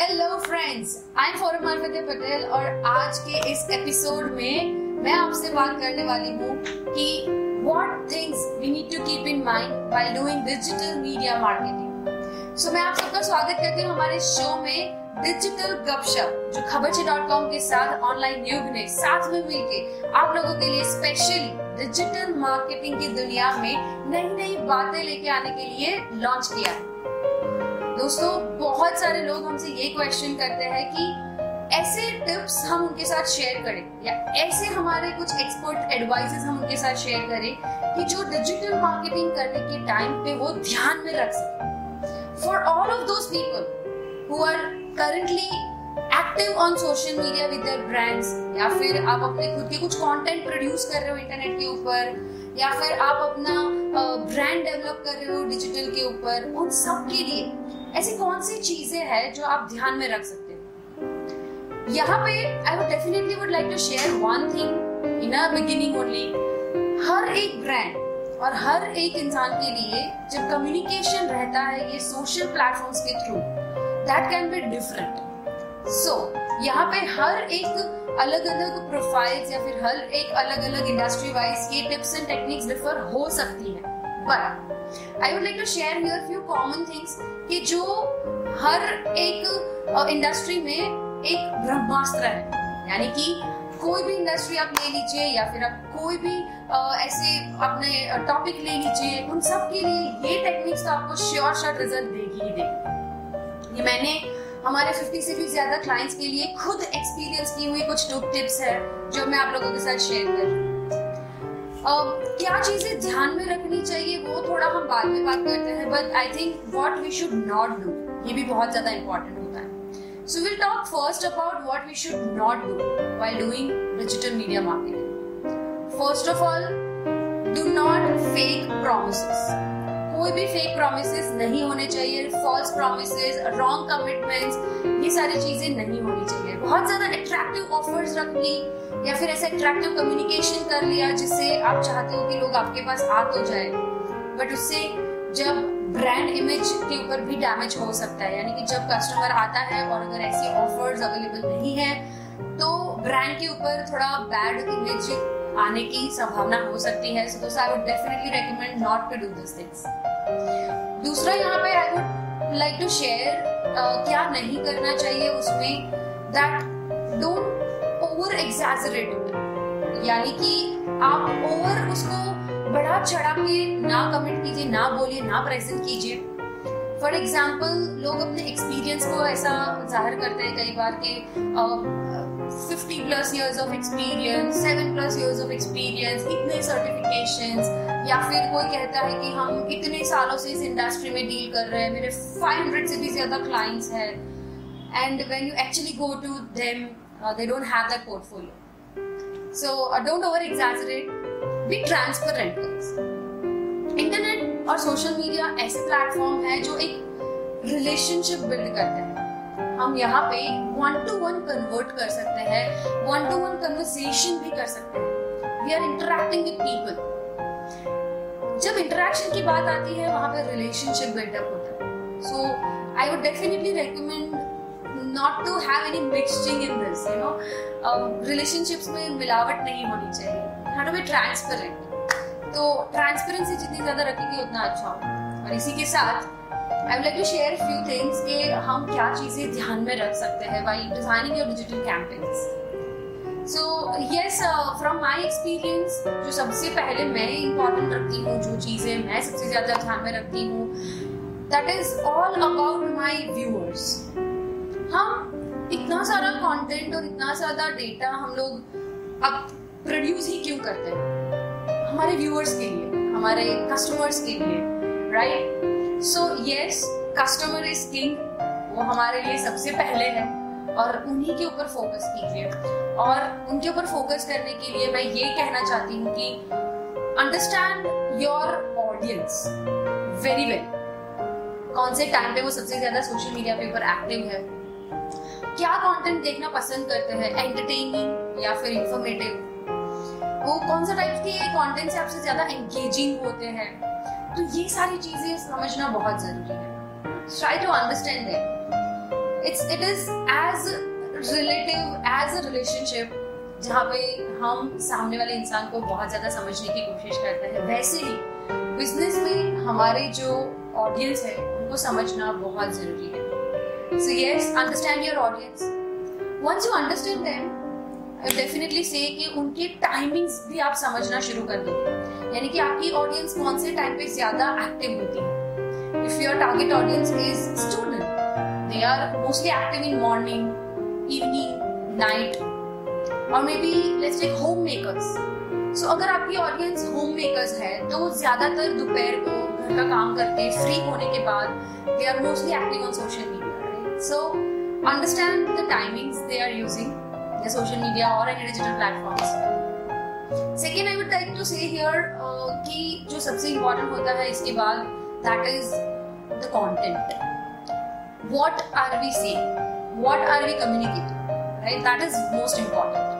Hello friends I am Foram Fateh Patel और आज के इस एपिसोड में मैं आपसे बात करने वाली हूँ कि what things we need to keep in mind while doing digital media marketing so मैं आप सबका स्वागत करती हूँ हमारे शो में डिजिटल गपशप, जो खबरचे डॉट कॉम के साथ ऑनलाइन युग ने साथ में मिलके आप लोगों के लिए स्पेशली डिजिटल मार्केटिंग की दुनिया में नई नई बातें लेके आने के लिए लॉन्च किया है। दोस्तों, बहुत सारे लोग हमसे ये क्वेश्चन करते हैं कि ऐसे टिप्स हम उनके साथ शेयर करें, या ऐसे हमारे कुछ एक्सपर्ट एडवाइसेस हम उनके साथ शेयर करें कि जो डिजिटल मार्केटिंग करने के टाइम पे वो ध्यान में रख सके। For all of those people who are currently active on social media with their brands या फिर आप अपने खुद के कुछ कंटेंट प्रोड्यूस कर रहे हो इंटरनेट के ऊपर, या फिर आप अपना ब्रांड डेवलप कर रहे हो डिजिटल के ऊपर, उन सब के लिए ऐसी कौन सी चीज़ें हैं जो आप ध्यान में रख सकते हो? यहाँ पे I would definitely would like to share one thing in a beginning only हर एक ब्रांड और हर एक इंसान के लिए जब कम्युनिकेशन रहता है ये सोशल प्लेटफॉर्म्स के through that can be different so यहाँ पे हर एक अलग अलग प्रोफाइल्स या फिर हर एक अलग अलग इंडस्ट्री वाइज ये टिप्स एंड टेक्निक्स डिफर हो सकती है. But I would like to share here few common things कि जो हर एक इंडस्ट्री में एक ब्रह्मास्त्र है। यानी कि कोई भी इंडस्ट्री आप ले लीजिए या फिर आप कोई भी ऐसे अपने टॉपिक ले लीजिए, उन सब के लिए ये टेक्निक्स तो आपको श्योर शॉर्ट रिज़ल्ट देगी ही देगी। मैंने हमारे 50 से भी ज़्यादा क्लाइंट्स के लिए खुद एक्सपीरियंस की हुई कुछ टू टिप्स है, जो मैं आप लोगों के साथ शेयर कर रही हूँ। क्या चीज़ें ध्यान में रखनी चाहिए? वो थोड़ा हम बाद में बात करते हैं but I think what we should not do ये भी बहुत ज़्यादा इंपॉर्टेंट होता है। So will talk first about what we should not do while doing digital media marketing first of all do not fake promises कोई भी fake promise नहीं होने चाहिए फॉल्स प्रोमिस रॉन्ग कमिटमेंट्स ये सारी चीज़ें नहीं होनी चाहिए। बहुत ज़्यादा अट्रैक्टिव ऑफर्स रख ली, या फिर ऐसा अट्रैक्टिव कम्युनिकेशन कर लिया जिससे आप चाहते हो कि लोग आपके पास आ तो जाए। बट उससे जब ब्रांड इमेज के ऊपर भी डैमेज हो सकता है, यानी कि जब कस्टमर आता है और अगर ऐसी ऑफर्स अवेलेबल नहीं है तो ब्रांड के ऊपर थोड़ा बैड इमेज आने की संभावना हो सकती है। So I would definitely recommend not to do this things दूसरा यहाँ पे I would like to share क्या नहीं करना चाहिए उसमें दैट डोंट ओवर एग्जैजरेट यानी कि आप ओवर उसको बढ़ा चढ़ा के ना कमेंट कीजिए, ना बोलिए, ना प्रेजेंट कीजिए। फॉर एग्ज़ाम्पल लोग अपने एक्सपीरियंस को ऐसा ज़ाहिर करते हैं कई बार कि fifty plus years of experience seven plus years of experience इतने सर्टिफिकेशन या फिर कोई कहता है कि हम इतने सालों से इस इंडस्ट्री में डील कर रहे हैं मेरे 500 से भी ज़्यादा क्लाइंट्स हैं and when you actually go to them don't have that portfolio. So uh, don't over exaggerate. Be transparent. Internet और सोशल मीडिया ऐसे प्लेटफॉर्म है जो एक रिलेशनशिप बिल्ड करते हैं हम यहाँ पे वन टू वन कन्वर्ट कर सकते हैं वन टू वन कन्वर्सेशन भी कर सकते हैं। We are interacting with people जब इंटरेक्शन की बात आती है, वहाँ पर रिलेशनशिप बिल्डअप होता है। So I would definitely recommend not to have any mixing in this you know relationships में मिलावट नहीं होनी चाहिए। हाउ टू बी ट्रांसपेरेंट तो ट्रांसपेरेंसी जितनी ज़्यादा रखेगी, उतना अच्छा होगा। और इसी के साथ I would like to share few things कि हम क्या चीज़ें ध्यान में रख सकते हैं by designing your digital campaigns so yes from my experience जो सबसे पहले मैं इंपॉर्टेंट रखती हूँ, जो चीज़ें मैं सबसे ज़्यादा ध्यान में रखती हूँ that is all about my viewers हम इतना सारा कंटेंट और इतना ज़्यादा डेटा हम लोग अब प्रोड्यूस ही क्यों करते हैं? हमारे व्यूअर्स के लिए, हमारे कस्टमर्स के लिए right so yes customer is king वो हमारे लिए सबसे पहले है और उन्हीं के ऊपर फोकस कीजिए। और उनके ऊपर फोकस करने के लिए मैं ये कहना चाहती हूँ कि understand your audience very well कौन से टाइम पे वो सबसे ज़्यादा सोशल मीडिया पे ऊपर एक्टिव है? क्या कंटेंट देखना पसंद करते हैं? एंटरटेनिंग या फिर इंफॉर्मेटिव वो कौन सा टाइप के कंटेंट से आपसे ज़्यादा एंगेजिंग होते हैं? तो ये सारी चीज़ें समझना बहुत ज़रूरी है। Try to understand it's it is as relative as a relationship जहाँ पे हम सामने वाले इंसान को बहुत ज़्यादा समझने की कोशिश करते हैं, वैसे ही बिज़नेस में हमारे जो ऑडियंस है, उनको समझना बहुत ज़रूरी है। So yes understand your audience once you understand them definitely say कि उनके टाइमिंग्स भी आप समझना शुरू कर दो। यानी कि आपकी ऑडियंस कौन से टाइम पे ज़्यादा एक्टिव होती है? If your target audience is student they are mostly active in morning evening night और maybe let's take home makers so अगर आपकी ऑडियंस होम मेकर्स है तो ज़्यादातर दोपहर को घर का काम करके फ्री होने के बाद they are mostly active on social media so understand the timings they are using the social media और any digital platforms second I would like to say here कि जो सबसे इम्पोर्टेंट होता है इसके बाद that is the content what are we saying what are we communicating right that is most important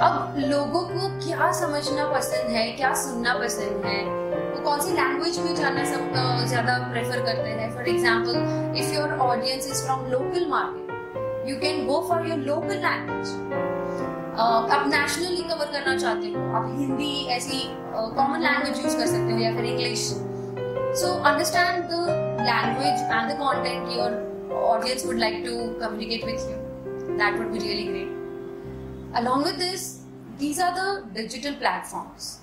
अब लोगों को क्या समझना पसंद है, क्या सुनना पसंद है? वो कौन सी लैंग्वेज में जानना सब ज़्यादा प्रेफर करते हैं? For example if your audience is from local market you can go for your local language आप नेशनली कवर करना चाहते हो। आप हिंदी ऐसी कॉमन लैंग्वेज यूज़ कर सकते हो या फिर English so understand the language and the content your audience would like to communicate with you that would be really great along with this, these are the digital platforms.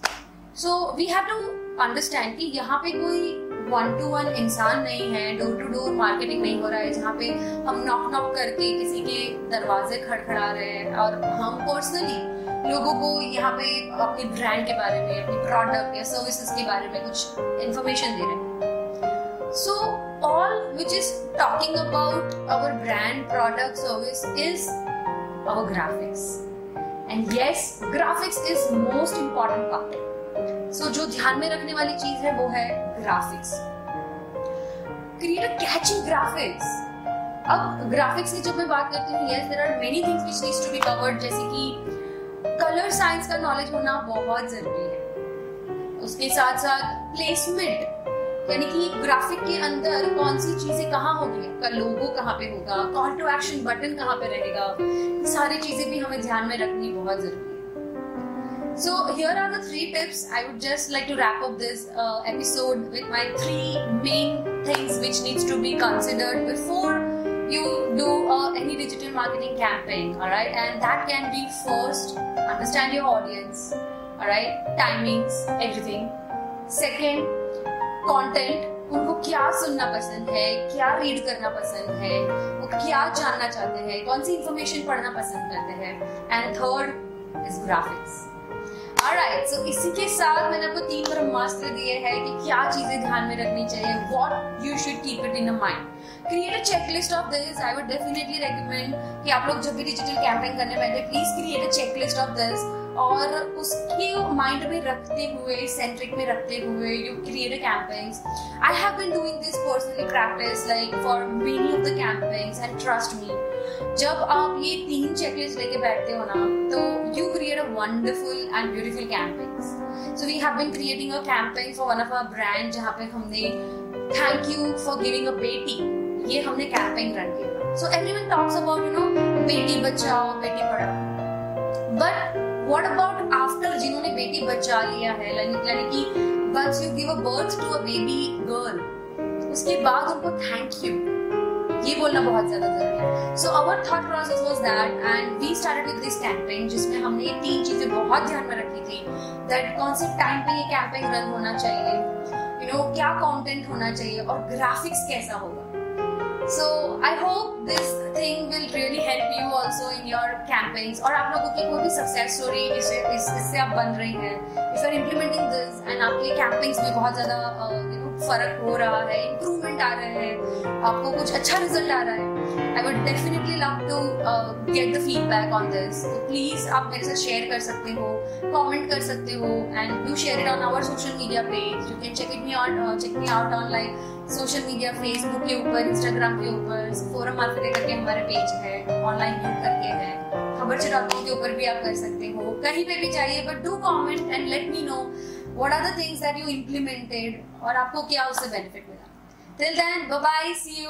So, we have to understand कि यहाँ पे कोई one two one इंसान नहीं है door to door marketing नहीं हो रहा है, जहाँ पे हम नॉक नॉक करके किसी के दरवाजे खड़खड़ा रहे हैं और हम पर्सनली लोगों को यहाँ पे अपने ब्रांड के बारे में, अपनी प्रोडक्ट या सर्विसेज़ के बारे में कुछ इंफॉर्मेशन दे रहे हैं। So all which is talking about our brand product service is our graphics and yes graphics is most important part so so, जो ध्यान में रखने वाली चीज़ है वो है graphics create a catching graphics अब ग्राफिक्स की जब मैं बात करती हूँ yes there are many things which needs to be covered जैसे कि कलर साइंस का नॉलेज होना बहुत ज़रूरी है. उसके साथ साथ प्लेसमेंट यानी कि ग्राफिक के अंदर कौन सी चीज़ें कहाँ होगी? आपका लोगो कहाँ पे होगा? कॉल टू एक्शन बटन कहाँ पे रहेगा? सारी चीज़ें भी हमें ध्यान में रखनी बहुत ज़रूरी है. So here are the three tips. I would just like to wrap up this uh, episode with my three main things which needs to be considered before you do uh, any digital marketing campaign. All right, and that can be first understand your audience. All right, timings, everything. Second, content उनको क्या सुनना पसंद है क्या read करना पसंद है वो क्या जानना चाहते हैं कौन सी इंफॉर्मेशन पढ़ना पसंद करते हैं and third is graphics Alright, so इसी के साथ मैंने आपको तीन ब्रह्मास्त्र दिए हैं कि क्या चीज़ें ध्यान में रखनी चाहिए what you should keep it in mind create a checklist of this I would definitely recommend कि आप लोग जब भी डिजिटल कैंपेन करने बैठे please create a checklist of this और उसके माइंड में रखते हुए सेंट्रिक में रखते हुए you create a campaigns I have been doing this personally practice like for many of the campaigns and trust me जब आप ये तीन चेकलिस्ट लेके बैठते हो ना तो you create a wonderful and beautiful campaigns so we have been creating a campaign for one of our brand जहाँ पे हमने thank you for giving a beti. ये हमने कैंपेन रन किया। So everyone talks about you know Beti Bachao, Beti पढ़ाओ. But what about after जिन्होंने बेटी बचा लिया है, यानी कि once you give a birth to a baby girl उसके बाद उनको थैंक यू ये बोलना बहुत ज़्यादा ज़रूरी है। So our thought process was that and we started with this campaign जिसमें हमने ये तीन चीज़ें बहुत ध्यान में रखी थी दैट कौन से टाइम पे ये कैंपेन रन होना चाहिए यू नो क्या कंटेंट होना चाहिए और ग्राफिक्स कैसा होगा। So I hope this thing will really help you also in your campaigns और आप लोगों की कोई भी सक्सेस स्टोरी इससे आप बन रही हैं if are implementing this and आपके कैंपेन्स में बहुत ज़्यादा यू नो फ़र्क हो रहा है इम्प्रूवमेंट आ रहे हैं, आपको कुछ अच्छा रिज़ल्ट आ रहा है। I would definitely love to get the feedback on this तो प्लीज़ आप मेरे साथ शेयर कर सकते हो कमेंट कर सकते हो and you share it on our social media page you can check it me on check me out online social media Facebook के ऊपर इंस्टाग्राम के ऊपर फोरम मार्केटिंग करके हमारे पेज है ऑनलाइन करके है। खबर डॉट के ऊपर भी आप कर सकते हो। कहीं पे भी चाहिए but do comment and let me know what are things things that you implemented और आपको क्या उससे बेनिफिट मिला। Till then bye see you